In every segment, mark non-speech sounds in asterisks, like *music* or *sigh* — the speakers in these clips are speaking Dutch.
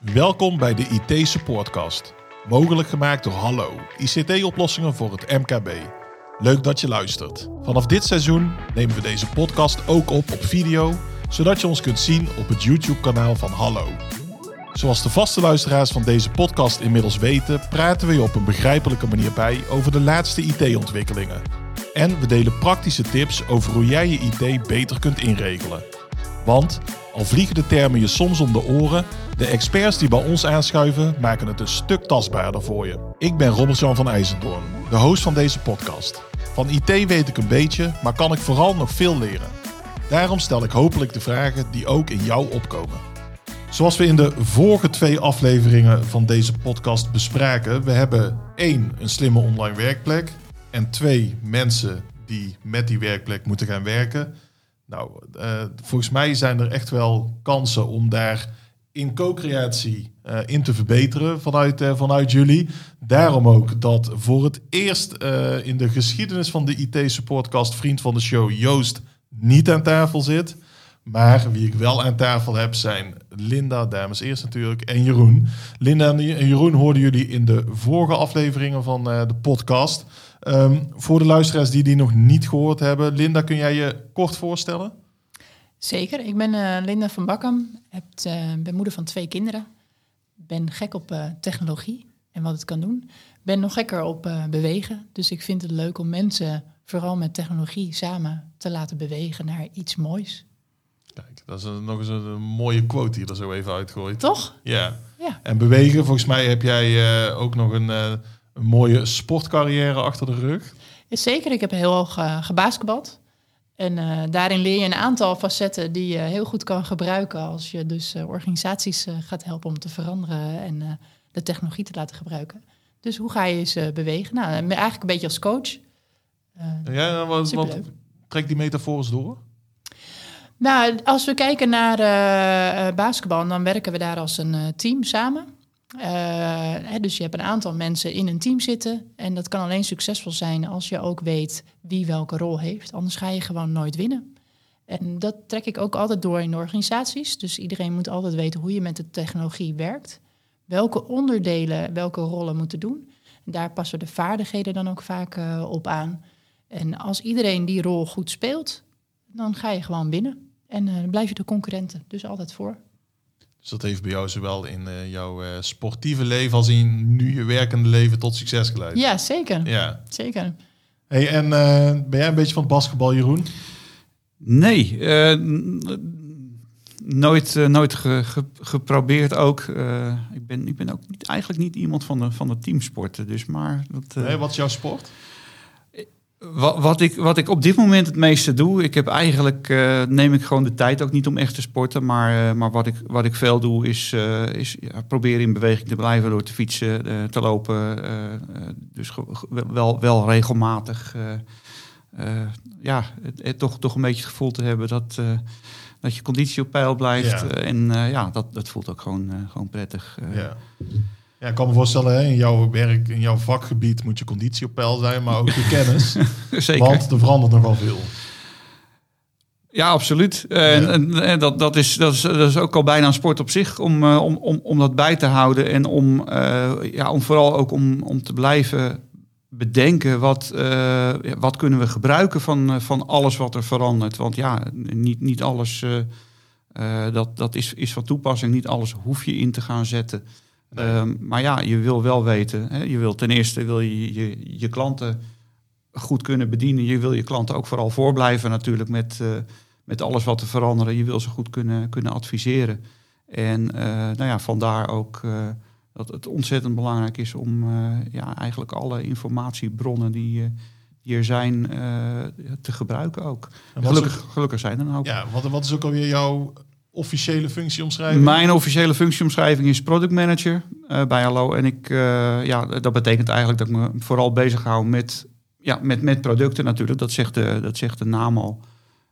Welkom bij de IT Supportcast. Mogelijk gemaakt door Hallo, ICT-oplossingen voor het MKB. Leuk dat je luistert. Vanaf dit seizoen nemen we deze podcast ook op op video, zodat je ons kunt zien op het YouTube-kanaal van Hallo. Zoals de vaste luisteraars van deze podcast inmiddels weten, praten we je op een begrijpelijke manier bij over de laatste IT-ontwikkelingen. En we delen praktische tips over hoe jij je IT beter kunt inregelen. Want, al vliegen de termen je soms om de oren, de experts die bij ons aanschuiven maken het een stuk tastbaarder voor je. Ik ben Robert-Jan van IJzendoorn, de host van deze podcast. Van IT weet ik een beetje, maar kan ik vooral nog veel leren. Daarom stel ik hopelijk de vragen die ook in jou opkomen. Zoals we in de vorige twee afleveringen van deze podcast bespraken, we hebben één, een slimme online werkplek en twee, mensen die met die werkplek moeten gaan werken. Nou, uh, volgens mij zijn er echt wel kansen om daar in co-creatie uh, in te verbeteren vanuit, uh, vanuit jullie. Daarom ook dat voor het eerst in de geschiedenis van de IT-supportcast vriend van de show Joost niet aan tafel zit. Maar wie ik wel aan tafel heb zijn Linda, dames eerst natuurlijk, en Jeroen. Linda en Jeroen hoorden jullie in de vorige afleveringen van de podcast. Um, voor de luisteraars die die nog niet gehoord hebben, Linda, kun jij je kort voorstellen? Zeker, ik ben uh, Linda van Bakkam, heb, uh, ben moeder van twee kinderen, ben gek op technologie en wat het kan doen. Ben nog gekker op bewegen, dus ik vind het leuk om mensen vooral met technologie samen te laten bewegen naar iets moois. Kijk, dat is een, nog eens een, mooie quote die er zo even uitgooit. Toch? Ja. ja. En bewegen, volgens mij heb jij ook nog een een mooie sportcarrière achter de rug. Zeker, ik heb heel hoog uh, gebasketbald. En uh, daarin leer je een aantal facetten die je heel goed kan gebruiken als je dus uh, organisaties gaat helpen om te veranderen en de technologie te laten gebruiken. Dus hoe ga je ze bewegen? Nou, eigenlijk een beetje als coach. ja, wat, wat trek die metafoors door? Nou, als we kijken naar basketbal, dan werken we daar als een team samen. Uh, dus je hebt een aantal mensen in een team zitten. En dat kan alleen succesvol zijn als je ook weet wie welke rol heeft. Anders ga je gewoon nooit winnen. En dat trek ik ook altijd door in organisaties. Dus iedereen moet altijd weten hoe je met de technologie werkt. Welke onderdelen welke rollen moeten doen. En daar passen de vaardigheden dan ook vaak op aan. En als iedereen die rol goed speelt, dan ga je gewoon winnen. En uh, dan blijf je de concurrenten dus altijd voor. Dus dat heeft bij jou zowel in uh, jouw uh, sportieve leven als in nu je werkende leven tot succes geleid. Ja, zeker. Ja. Zeker. Hey, en uh, ben jij een beetje van het basketbal, Jeroen? Nee, nooit, nooit ge, ge, geprobeerd ook. ik, ben, ik ben ook niet, eigenlijk niet iemand van de, van de teamsporten. Dus maar dat, nee, wat is jouw sport? Wat, wat, ik, wat ik op dit moment het meeste doe, ik heb eigenlijk, uh, neem ik gewoon de tijd ook niet om echt te sporten. Maar, uh, maar wat, ik, wat ik veel doe, is, uh, is ja, proberen in beweging te blijven door te fietsen, te lopen. dus wel, wel regelmatig. ja, het, het, toch, toch een beetje het gevoel te hebben dat, dat je conditie op peil blijft. Ja. en ja, dat, dat voelt ook gewoon, gewoon prettig. ja. Ja, ik kan me voorstellen, hè, in jouw werk, in jouw vakgebied moet je conditie op peil zijn, maar ook je *laughs* kennis. Zeker. Want er verandert nogal veel. Ja, absoluut. En, en, en, dat, dat, is, dat, is, dat is ook al bijna een sport op zich om, uh, om, om, om dat bij te houden. En om, uh, ja, om vooral ook om, om te blijven bedenken wat, uh, wat kunnen we gebruiken van, van alles wat er verandert. Want ja, niet, niet alles dat, dat is, is van toepassing. Niet alles hoef je in te gaan zetten. Um, maar ja, je wil wel weten. Hè, je wil ten eerste wil je, je, je klanten goed kunnen bedienen. Je wil je klanten ook vooral voorblijven natuurlijk met, uh, met alles wat te veranderen. Je wil ze goed kunnen, kunnen adviseren. En uh, nou ja, vandaar ook uh, dat het ontzettend belangrijk is om ja, eigenlijk alle informatiebronnen die, die er zijn te gebruiken ook. Gelukkig, gelukkig zijn er ook. Ja, wat, wat is ook alweer jouw officiële functieomschrijving? Mijn officiële functieomschrijving is product manager uh, bij Hallo. En ik, uh, ja, dat betekent eigenlijk dat ik me vooral bezig hou met, ja, met, met producten natuurlijk. Dat zegt de, dat zegt de naam al.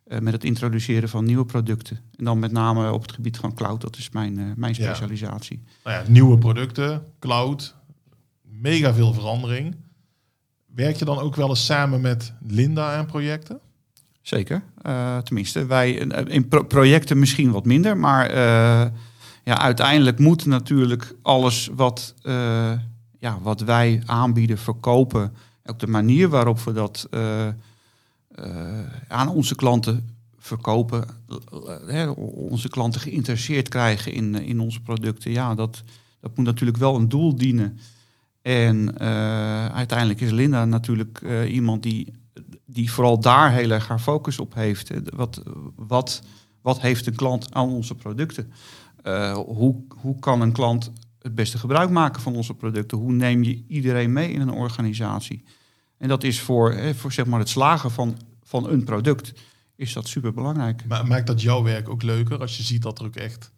Uh, met het introduceren van nieuwe producten. En dan met name op het gebied van cloud. Dat is mijn, mijn specialisatie. Ja. Nou ja, nieuwe producten, cloud, mega veel verandering. Werk je dan ook wel eens samen met Linda aan projecten? Zeker. Uh, tenminste, wij in pro projecten misschien wat minder, maar uh, ja, uiteindelijk moet natuurlijk alles wat, eh, ja, wat wij aanbieden, verkopen, ook de manier waarop we dat eh, eh, aan onze klanten verkopen, hè, onze klanten geïnteresseerd krijgen in, in onze producten, ja, dat, dat moet natuurlijk wel een doel dienen. En uiteindelijk is Linda natuurlijk iemand die, die vooral daar heel erg haar focus op heeft. Wat, wat, wat heeft een klant aan onze producten? Uh, hoe, hoe kan een klant het beste gebruik maken van onze producten? Hoe neem je iedereen mee in een organisatie? En dat is voor, voor zeg maar het slagen van, van een product, is dat super belangrijk. Maar maakt dat jouw werk ook leuker als je ziet dat er ook echt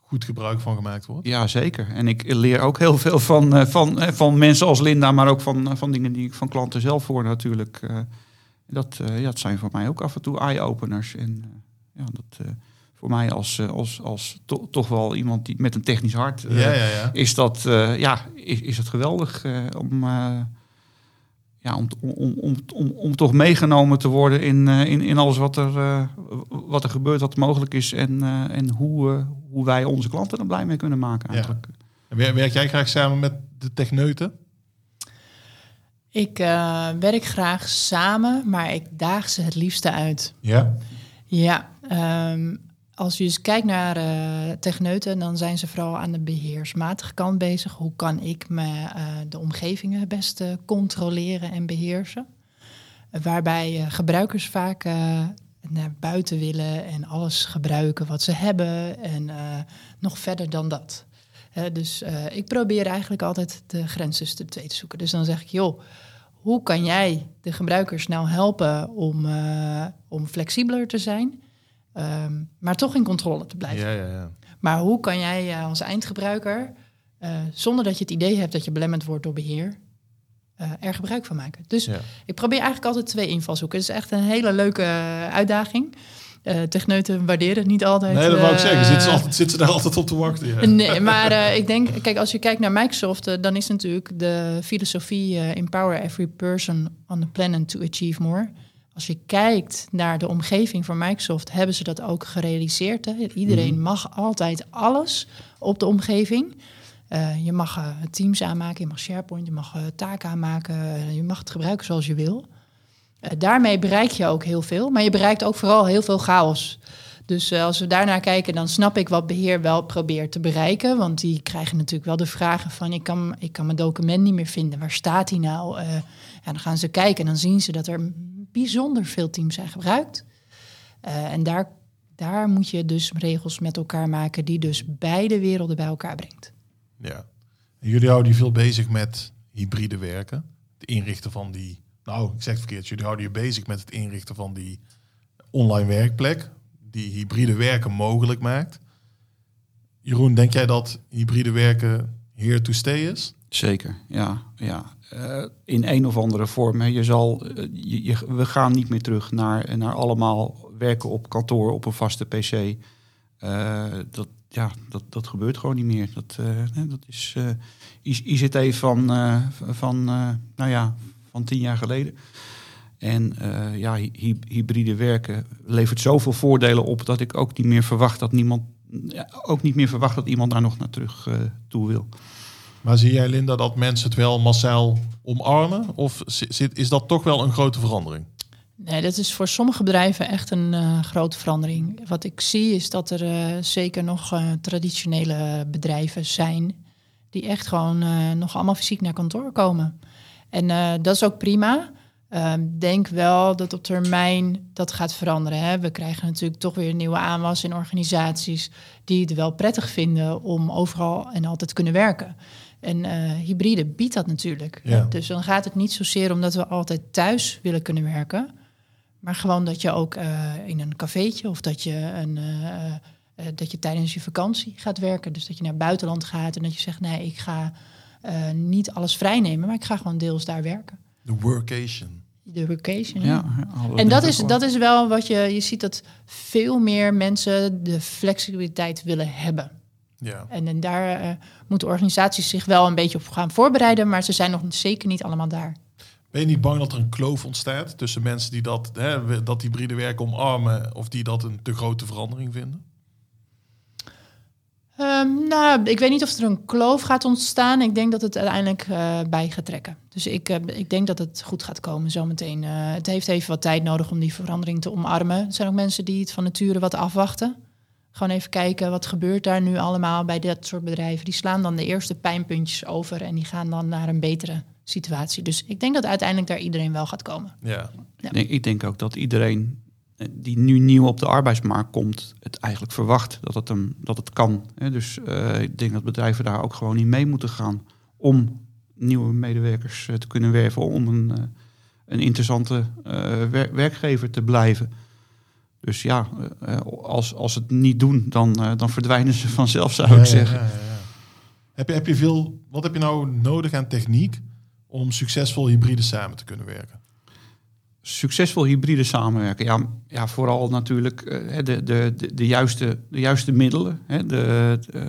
goed gebruik van gemaakt wordt? Ja, zeker. En ik leer ook heel veel van, eh, van, eh, van mensen als Linda, maar ook van, van dingen die ik van klanten zelf hoor natuurlijk. Dat, ja, dat zijn voor mij ook af en toe eye-openers. En ja, dat voor mij als, eh, als, als toch wel iemand die met een technisch hart uh, ja, ja, ja. is dat uh, ja, is, is het geweldig om, ja, om, om, om, om, om toch meegenomen te worden in, in, in alles wat er, wat er gebeurt, wat mogelijk is en, en hoe, hoe wij onze klanten er blij mee kunnen maken. Eigenlijk. En werk jij graag samen met de techneuten? Ik werk graag samen, maar ik daag ze het liefste uit. Ja? Ja, um, als je eens kijkt naar uh, techneuten, dan zijn ze vooral aan de beheersmatige kant bezig. Hoe kan ik me, uh, de omgevingen het beste controleren en beheersen? waarbij gebruikers vaak naar buiten willen en alles gebruiken wat ze hebben en nog verder dan dat. Dus ik probeer eigenlijk altijd de grenzen tussen de twee te zoeken. Dus dan zeg ik, joh, hoe kan jij de gebruikers nou helpen om, om flexibeler te zijn? Um, maar toch in controle te blijven. Ja, ja, ja. Maar hoe kan jij uh, als eindgebruiker, zonder dat je het idee hebt dat je belemmerd wordt door beheer, uh, er gebruik van maken? Dus ja. ik probeer eigenlijk altijd twee invalshoeken. Het is echt een hele leuke uitdaging. Uh, techneuten waarderen het niet altijd. Nee, dat wou ik zeggen. Zitten ze, altijd, zitten ze daar altijd op te wachten? Ja. Nee, maar uh, ik denk, kijk, als je kijkt naar Microsoft, dan is natuurlijk de filosofie empower every person on the planet to achieve more. Als je kijkt naar de omgeving van Microsoft, hebben ze dat ook gerealiseerd. Hè? Iedereen mhm. mag altijd alles op de omgeving. Uh, je mag uh, Teams aanmaken, je mag SharePoint, je mag uh, taken aanmaken, je mag het gebruiken zoals je wil. Daarmee bereik je ook heel veel, maar je bereikt ook vooral heel veel chaos. Dus als we daarnaar kijken, dan snap ik wat beheer wel probeert te bereiken. Want die krijgen natuurlijk wel de vragen van... ik kan, ik kan mijn document niet meer vinden, waar staat hij nou? en dan gaan ze kijken en dan zien ze dat er bijzonder veel teams zijn gebruikt. En daar, daar moet je dus regels met elkaar maken die dus beide werelden bij elkaar brengt. Ja. Jullie houden veel bezig met hybride werken. Het inrichten van die. Nou, ik zeg het verkeerd. Jullie houden je bezig met het inrichten van die online werkplek. Die hybride werken mogelijk maakt. Jeroen, denk jij dat hybride werken here to stay is? Zeker, ja. ja. Uh, in een of andere vorm. Je zal, uh, je, we gaan niet meer terug naar, naar allemaal werken op kantoor op een vaste pc. Uh, dat, ja, dat, dat gebeurt gewoon niet meer. Dat, dat is ICT van, van, nou ja, van tien jaar geleden. En ja, hy hybride werken levert zoveel voordelen op dat ik ook niet meer verwacht dat niemand, ook niet meer verwacht dat iemand daar nog naar terug toe wil. Maar zie jij, Linda, dat mensen het wel massaal omarmen? Of zit, is dat toch wel een grote verandering? Nee, dat is voor sommige bedrijven echt een uh, grote verandering. Wat ik zie is dat er uh, zeker nog uh, traditionele bedrijven zijn die echt gewoon nog allemaal fysiek naar kantoor komen. En dat is ook prima. Ehm, denk wel dat op termijn dat gaat veranderen. Hè. We krijgen natuurlijk toch weer nieuwe aanwas in organisaties die het wel prettig vinden om overal en altijd te kunnen werken. En uh, hybride biedt dat natuurlijk. Dus dan gaat het niet zozeer omdat we altijd thuis willen kunnen werken. Maar gewoon dat je ook uh, in een cafeetje of dat je, een, uh, dat je tijdens je vakantie gaat werken. Dus dat je naar het buitenland gaat en dat je zegt: nee, ik ga niet alles vrijnemen, maar ik ga gewoon deels daar werken. De workation. De workation. Ja, en dat is, dat is wel wat je, je ziet dat veel meer mensen de flexibiliteit willen hebben. Ja. En, en daar uh, moeten organisaties zich wel een beetje op gaan voorbereiden, maar ze zijn nog zeker niet allemaal daar. Ben je niet bang dat er een kloof ontstaat tussen mensen die dat, hè, dat hybride werk omarmen of die dat een te grote verandering vinden? Ehm, nou, ik weet niet of er een kloof gaat ontstaan. Ik denk dat het uiteindelijk eh, bij gaat trekken. Dus ik, eh, ik denk dat het goed gaat komen zometeen. Eh, het heeft even wat tijd nodig om die verandering te omarmen. Er zijn ook mensen die het van nature wat afwachten. Gewoon even kijken, wat gebeurt daar nu allemaal bij dat soort bedrijven. Die slaan dan de eerste pijnpuntjes over en die gaan dan naar een betere situatie. Dus ik denk dat uiteindelijk daar iedereen wel gaat komen. Ja. Ja. Ik, denk, ik denk ook dat iedereen die nu nieuw op de arbeidsmarkt komt, het eigenlijk verwacht dat het, hem, dat het kan. Dus eh, ik denk dat bedrijven daar ook gewoon niet mee moeten gaan om nieuwe medewerkers eh, te kunnen werven, om een, eh, een interessante eh, wer- werkgever te blijven. Dus ja, eh, eh, als, als ze het niet doen, dan, eh, dan verdwijnen ze *laughs* vanzelf, zou Ja, ik zeggen. ja, ja, ja. Heb, je, heb je veel, wat heb je nou nodig aan techniek om succesvol hybride samen te kunnen werken? Succesvol hybride samenwerken. Ja, ja vooral natuurlijk eh, de, de, de, de, juiste, de juiste middelen. Hè, de, eh,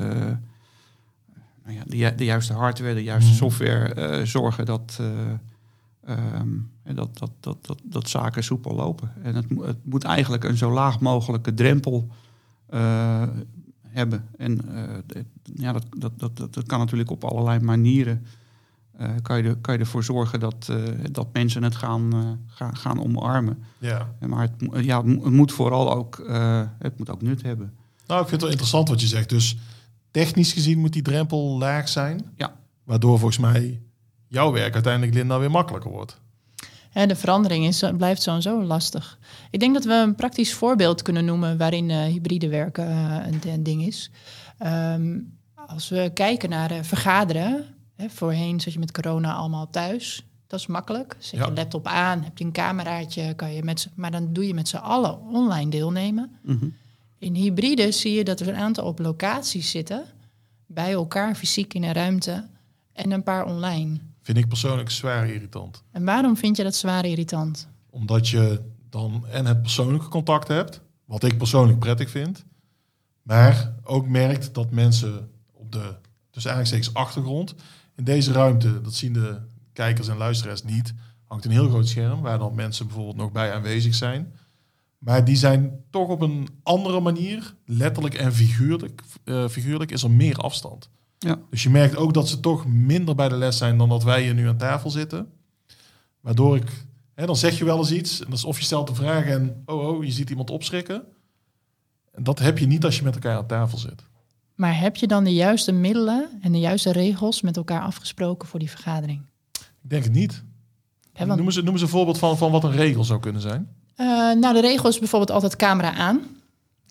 nou ja, de, de juiste hardware, de juiste Mhm. software. eh, zorgen dat, eh, ehm, dat, dat, dat, dat, dat zaken soepel lopen. En het, het moet eigenlijk een zo laag mogelijke drempel hebben. En ja, dat, dat, dat, dat kan natuurlijk op allerlei manieren. Eh, kan, je er, kan je ervoor zorgen dat, eh, dat mensen het gaan, eh, gaan, gaan omarmen. Ja. En Maar het, ja, het mo- het moet vooral ook, eh, het moet ook nut hebben. Nou, ik vind het wel interessant wat je zegt. Dus technisch gezien moet die drempel laag zijn. Ja. Waardoor volgens mij jouw werk uiteindelijk, Linda, weer makkelijker wordt. Hè, de verandering is, blijft sowieso lastig. Ik denk dat we een praktisch voorbeeld kunnen noemen waarin eh, hybride werken een, een ding is. Ehm, als we kijken naar eh, vergaderen, hè, voorheen zat je met corona allemaal thuis. Dat is makkelijk. Zet Ja. je laptop aan, heb je een cameraatje, kan je met maar dan doe je met z'n allen online deelnemen. Mhm. In hybride zie je dat er een aantal op locaties zitten, bij elkaar fysiek in een ruimte en een paar online. Vind ik persoonlijk zwaar irritant. En waarom vind je dat zwaar irritant? Omdat je dan en het persoonlijke contact hebt, wat ik persoonlijk prettig vind. Maar ook merkt dat mensen op de, dus eigenlijk achtergrond, in deze ruimte, dat zien de kijkers en luisteraars niet, hangt een heel groot scherm waar dan mensen bijvoorbeeld nog bij aanwezig zijn. Maar die zijn toch op een andere manier, letterlijk en figuurlijk, eh, figuurlijk is er meer afstand. Ja. Dus je merkt ook dat ze toch minder bij de les zijn dan dat wij hier nu aan tafel zitten. Waardoor ik, hè, dan zeg je wel eens iets, en dat is of je stelt een vraag en oh, oh, je ziet iemand opschrikken. En dat heb je niet als je met elkaar aan tafel zit. Maar heb je dan de juiste middelen en de juiste regels met elkaar afgesproken voor die vergadering? Ik denk het niet. Want, Noem, eens, noem eens een voorbeeld van, van wat een regel zou kunnen zijn. eh, nou, de regel is bijvoorbeeld altijd camera aan.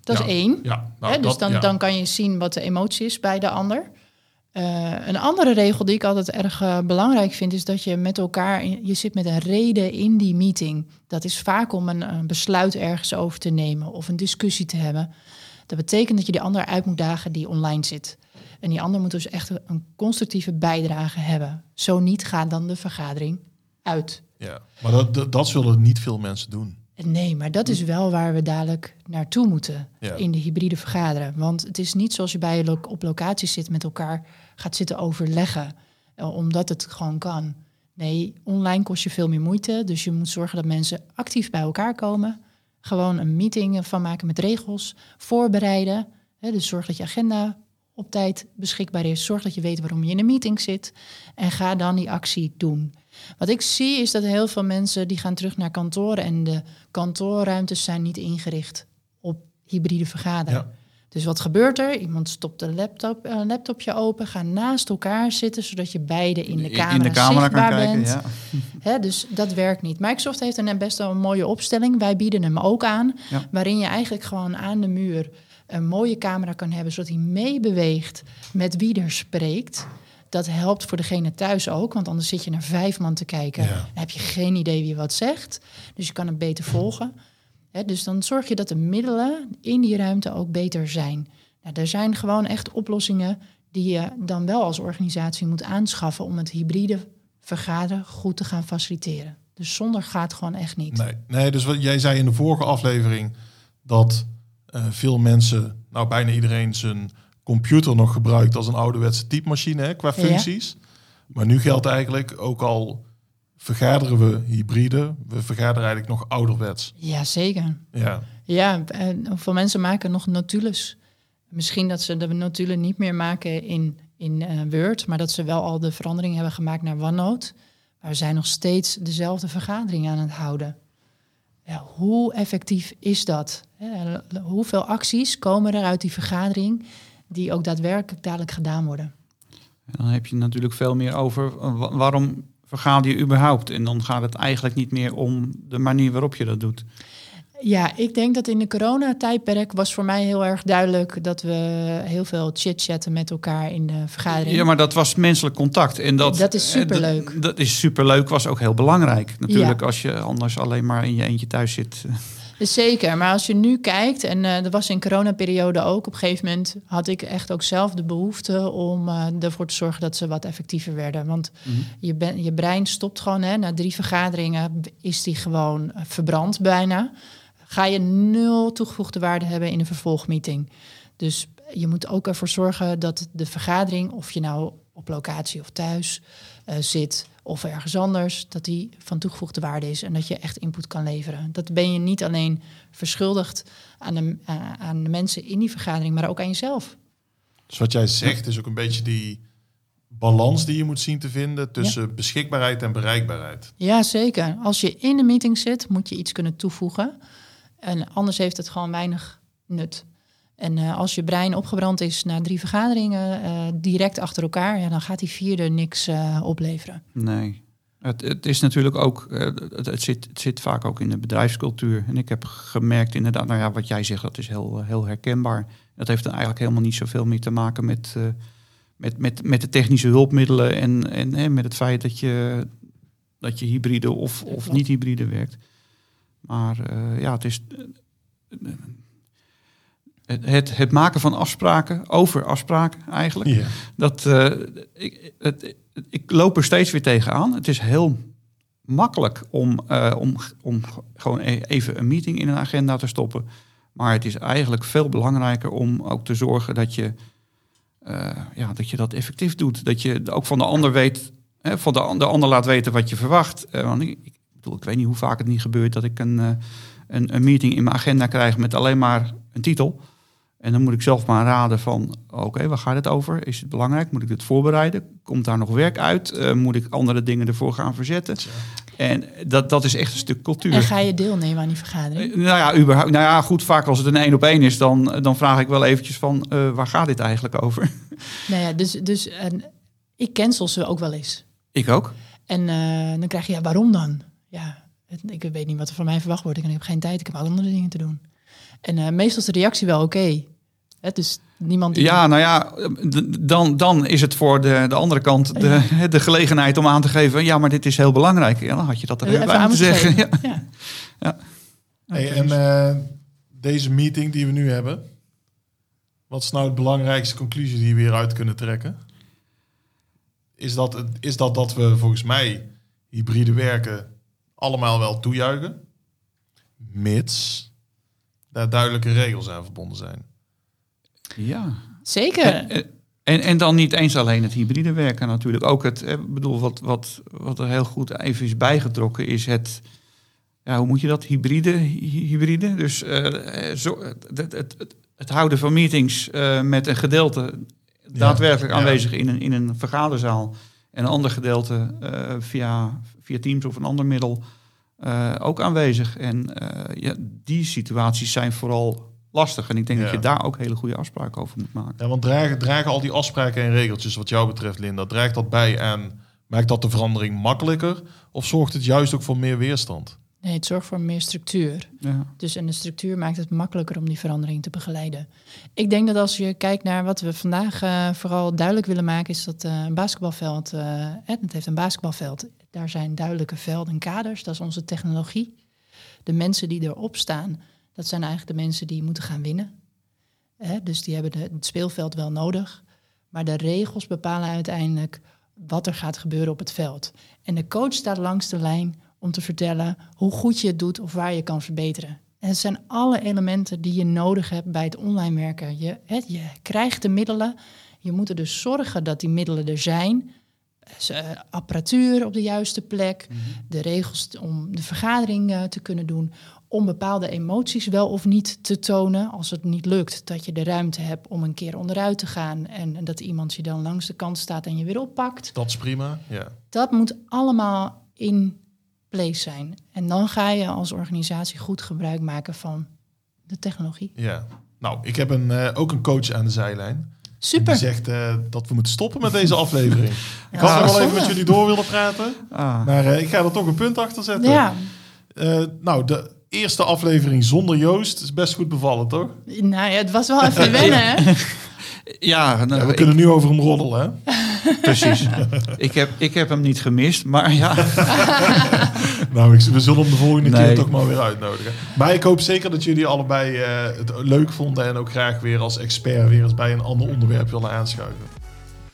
Dat Ja. is één. Ja, nou, dus dat- dan, ja. dan kan je zien wat de emotie is bij de ander. Eh, een andere regel die ik altijd erg eh, belangrijk vind, is dat je met elkaar, je zit met een reden in die meeting. Dat is vaak om een, een besluit ergens over te nemen of een discussie te hebben. Dat betekent dat je die ander uit moet dagen die online zit. En die ander moet dus echt een constructieve bijdrage hebben. Zo niet gaat dan de vergadering uit. Ja. Maar dat, dat, dat zullen niet veel mensen doen. Nee, maar dat is wel waar we dadelijk naartoe moeten Ja. in de hybride vergaderen. Want het is niet zoals je bij je lo- op locatie zit met elkaar gaat zitten overleggen, eh, omdat het gewoon kan. Nee, online kost je veel meer moeite, dus je moet zorgen dat mensen actief bij elkaar komen. Gewoon een meeting van maken met regels, voorbereiden. Dus zorg dat je agenda op tijd beschikbaar is. Zorg dat je weet waarom je in een meeting zit. En ga dan die actie doen. Wat ik zie is dat heel veel mensen die gaan terug naar kantoren en de kantoorruimtes zijn niet ingericht op hybride vergaderen. Dus wat gebeurt er? Iemand stopt een laptop, een laptopje open, ga naast elkaar zitten, zodat je beide in de camera, in de camera kan zichtbaar kijken. bent. Ja. Hè, dus dat werkt niet. Microsoft heeft een best wel een mooie opstelling. Wij bieden hem ook aan. Ja. Waarin je eigenlijk gewoon aan de muur een mooie camera kan hebben, zodat hij meebeweegt met wie er spreekt. Dat helpt voor degene thuis ook, want anders zit je naar vijf man te kijken. Ja. Dan heb je geen idee wie wat zegt. Dus je kan het beter volgen. Dus dan zorg je dat de middelen in die ruimte ook beter zijn. Nou, er zijn gewoon echt oplossingen die je dan wel als organisatie moet aanschaffen om het hybride vergaderen goed te gaan faciliteren. Dus zonder gaat gewoon echt niet. Nee, nee, dus wat jij zei in de vorige aflevering dat eh, veel mensen, nou bijna iedereen zijn computer nog gebruikt als een ouderwetse typemachine hè, qua Ja. functies. Maar nu geldt eigenlijk ook al vergaderen we hybride, we vergaderen eigenlijk nog ouderwets. Ja, zeker. Ja, Ja, en hoeveel mensen maken nog notules? Misschien dat ze de notulen niet meer maken in, in eh, Word, maar dat ze wel al de verandering hebben gemaakt naar OneNote. Maar we zijn nog steeds dezelfde vergadering aan het houden. Ja, hoe effectief is dat? Hè, hoeveel acties komen er uit die vergadering die ook daadwerkelijk dadelijk gedaan worden? En dan heb je natuurlijk veel meer over wa- waarom vergader je überhaupt. En dan gaat het eigenlijk niet meer om de manier waarop je dat doet. Ja, ik denk dat in de coronatijdperk was voor mij heel erg duidelijk dat we heel veel chit-chatten met elkaar in de vergadering. Ja, maar dat was menselijk contact. En dat, Dat is eh, superleuk. Dat, dat is superleuk, was ook heel belangrijk. Natuurlijk, Ja. als je anders alleen maar in je eentje thuis zit. Zeker, maar als je nu kijkt, en eh dat was in coronaperiode ook, op een gegeven moment had ik echt ook zelf de behoefte om eh, ervoor te zorgen dat ze wat effectiever werden. Want je, ben, je brein stopt gewoon, hè, na drie vergaderingen is die gewoon eh, verbrand bijna. Ga je nul toegevoegde waarde hebben in een vervolgmeeting. Dus je moet ook ervoor zorgen dat de vergadering, of je nou op locatie of thuis eh, zit of ergens anders, dat die van toegevoegde waarde is en dat je echt input kan leveren. Dat ben je niet alleen verschuldigd aan de, aan- aan de mensen in die vergadering, maar ook aan jezelf. Dus wat jij zegt is ook een beetje die balans die je moet zien te vinden tussen beschikbaarheid en bereikbaarheid. Ja, zeker. Als je in de meeting zit, moet je iets kunnen toevoegen. En anders heeft het gewoon weinig nut. En eh, als je brein opgebrand is na drie vergaderingen eh, direct achter elkaar, ja, dan gaat die vierde niks eh, opleveren. Nee. Het, het is natuurlijk ook, het, het, zit, het zit vaak ook in de bedrijfscultuur. En ik heb gemerkt inderdaad, nou ja, wat jij zegt, dat is heel, heel herkenbaar. Dat heeft dan eigenlijk helemaal niet zoveel meer te maken met, met, met, met de technische hulpmiddelen en, en hè, met het feit dat je, dat je hybride of, of klopt. niet hybride werkt. Maar ja, het is. Het, het, het maken van afspraken, over afspraken eigenlijk. Dat, eh, ik, het, ik loop er steeds weer tegenaan. Het is heel makkelijk om, eh, om, om gewoon e- even een meeting in een agenda te stoppen. Maar het is eigenlijk veel belangrijker om ook te zorgen dat je, eh, ja, dat, je dat effectief doet. Dat je ook van de ander weet, hè, van de, de ander laat weten wat je verwacht. Want ik, ik bedoel, ik weet niet hoe vaak het niet gebeurt dat ik een, een, een meeting in mijn agenda krijg met alleen maar een titel. En dan moet ik zelf maar raden van, oké, waar gaat het over? Is het belangrijk? Moet ik dit voorbereiden? Komt daar nog werk uit? Eh, moet ik andere dingen ervoor gaan verzetten? En dat, dat is echt een stuk cultuur. En ga je deelnemen aan die vergadering? Eh, Nou ja, überhaupt, nou ja, goed, vaak als het een één op één is, dan, dan vraag ik wel eventjes van, eh, waar gaat dit eigenlijk over? *laughs* Nou ja, dus, dus en ik cancel ze ook wel eens. Ik ook. En eh, dan krijg je, ja, waarom dan? Ja, het- ik weet niet wat er van mij verwacht wordt. Ik heb geen tijd, ik heb andere dingen te doen. En eh, meestal is de reactie wel oké. Hè, Dus niemand die... Ja, nou ja, dan, dan is het voor de, de andere kant de, de gelegenheid om aan te geven, ja, maar dit is heel belangrijk. Ja, dan had je dat er even bij aan moeten zeggen. *laughs* Ja. Ja. Hey, en eh, deze meeting die we nu hebben, wat is nou de belangrijkste conclusie die we hieruit kunnen trekken? Is dat, het- is dat dat we volgens mij hybride werken allemaal wel toejuichen, mits daar duidelijke regels aan verbonden zijn. Ja. Zeker. En, en, en dan niet eens alleen het hybride werken natuurlijk. Ook het, eh, ik bedoel, wat, wat, wat er heel goed even is bijgetrokken is het, ja, hoe moet je dat, hybride, hy- hybride? Dus eh, zo, het, het, het, het houden van meetings eh, met een gedeelte daadwerkelijk ja. aanwezig in een, in een vergaderzaal. En een ander gedeelte eh, via, via Teams of een ander middel eh, ook aanwezig. En eh, ja, die situaties zijn vooral lastig. En ik denk Ja. dat je daar ook hele goede afspraken over moet maken. Ja, want dragen, dragen al die afspraken en regeltjes wat jou betreft, Linda, draagt dat bij aan, maakt dat de verandering makkelijker? Of zorgt het juist ook voor meer weerstand? Nee, het zorgt voor meer structuur. Ja. Dus en de structuur maakt het makkelijker om die verandering te begeleiden. Ik denk dat als je kijkt naar wat we vandaag eh, vooral duidelijk willen maken, is dat eh, een basketbalveld, eh, hè, het heeft een basketbalveld. Daar zijn duidelijke velden en kaders. Dat is onze technologie. De mensen die erop staan, dat zijn eigenlijk de mensen die moeten gaan winnen. Hè, dus die hebben de, het speelveld wel nodig. Maar de regels bepalen uiteindelijk wat er gaat gebeuren op het veld. En de coach staat langs de lijn om te vertellen hoe goed je het doet of waar je kan verbeteren. En het zijn alle elementen die je nodig hebt bij het online werken. Je, hè, je krijgt de middelen. Je moet er dus zorgen dat die middelen er zijn. Dus, eh, apparatuur op de juiste plek. De regels om de vergadering eh, te kunnen doen. Om bepaalde emoties wel of niet te tonen. Als het niet lukt, dat je de ruimte hebt om een keer onderuit te gaan en, en dat iemand je dan langs de kant staat en je weer oppakt. Dat is prima, ja. Dat moet allemaal in place zijn. En dan ga je als organisatie goed gebruik maken van de technologie. ja. Nou, ik heb een, eh, ook een coach aan de zijlijn. Super. Die zegt eh, dat we moeten stoppen met deze *laughs* aflevering. Ik had nog wel zonde. even met jullie door willen praten. Ah. Maar eh, ik ga er toch een punt achter zetten. Ja, Eh, nou, de eerste aflevering zonder Joost is best goed bevallen, toch? nou ja, het was wel even *laughs* wennen, hè? Ja, nou, Ja, we ik- kunnen nu over hem roddelen, hè? *laughs* precies. ik, heb, ik heb hem niet gemist, maar ja. *laughs* Nou, ik, we zullen hem de volgende Nee. keer toch maar weer uitnodigen. Maar ik hoop zeker dat jullie allebei eh, het leuk vonden... en ook graag weer als expert weer eens bij een ander onderwerp willen aanschuiven.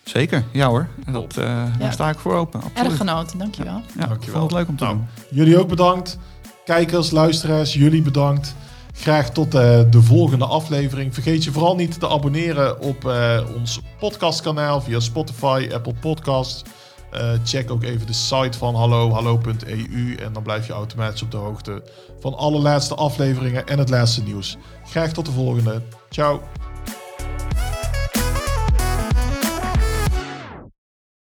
Zeker, ja hoor. Dat, eh, Daar sta ik voor open. Absoluut. Erg genoten, dankjewel. Ja, Dankjewel. vond het leuk om te Nou, doen. Jullie ook bedankt. Kijkers, luisteraars, jullie bedankt. Graag tot eh, de volgende aflevering. Vergeet je vooral niet te abonneren op eh, ons podcastkanaal via Spotify, Apple Podcasts. Eh, check ook even de site van hallo, hallo.eu en dan blijf je automatisch op de hoogte van alle laatste afleveringen en het laatste nieuws. Graag tot de volgende. Ciao.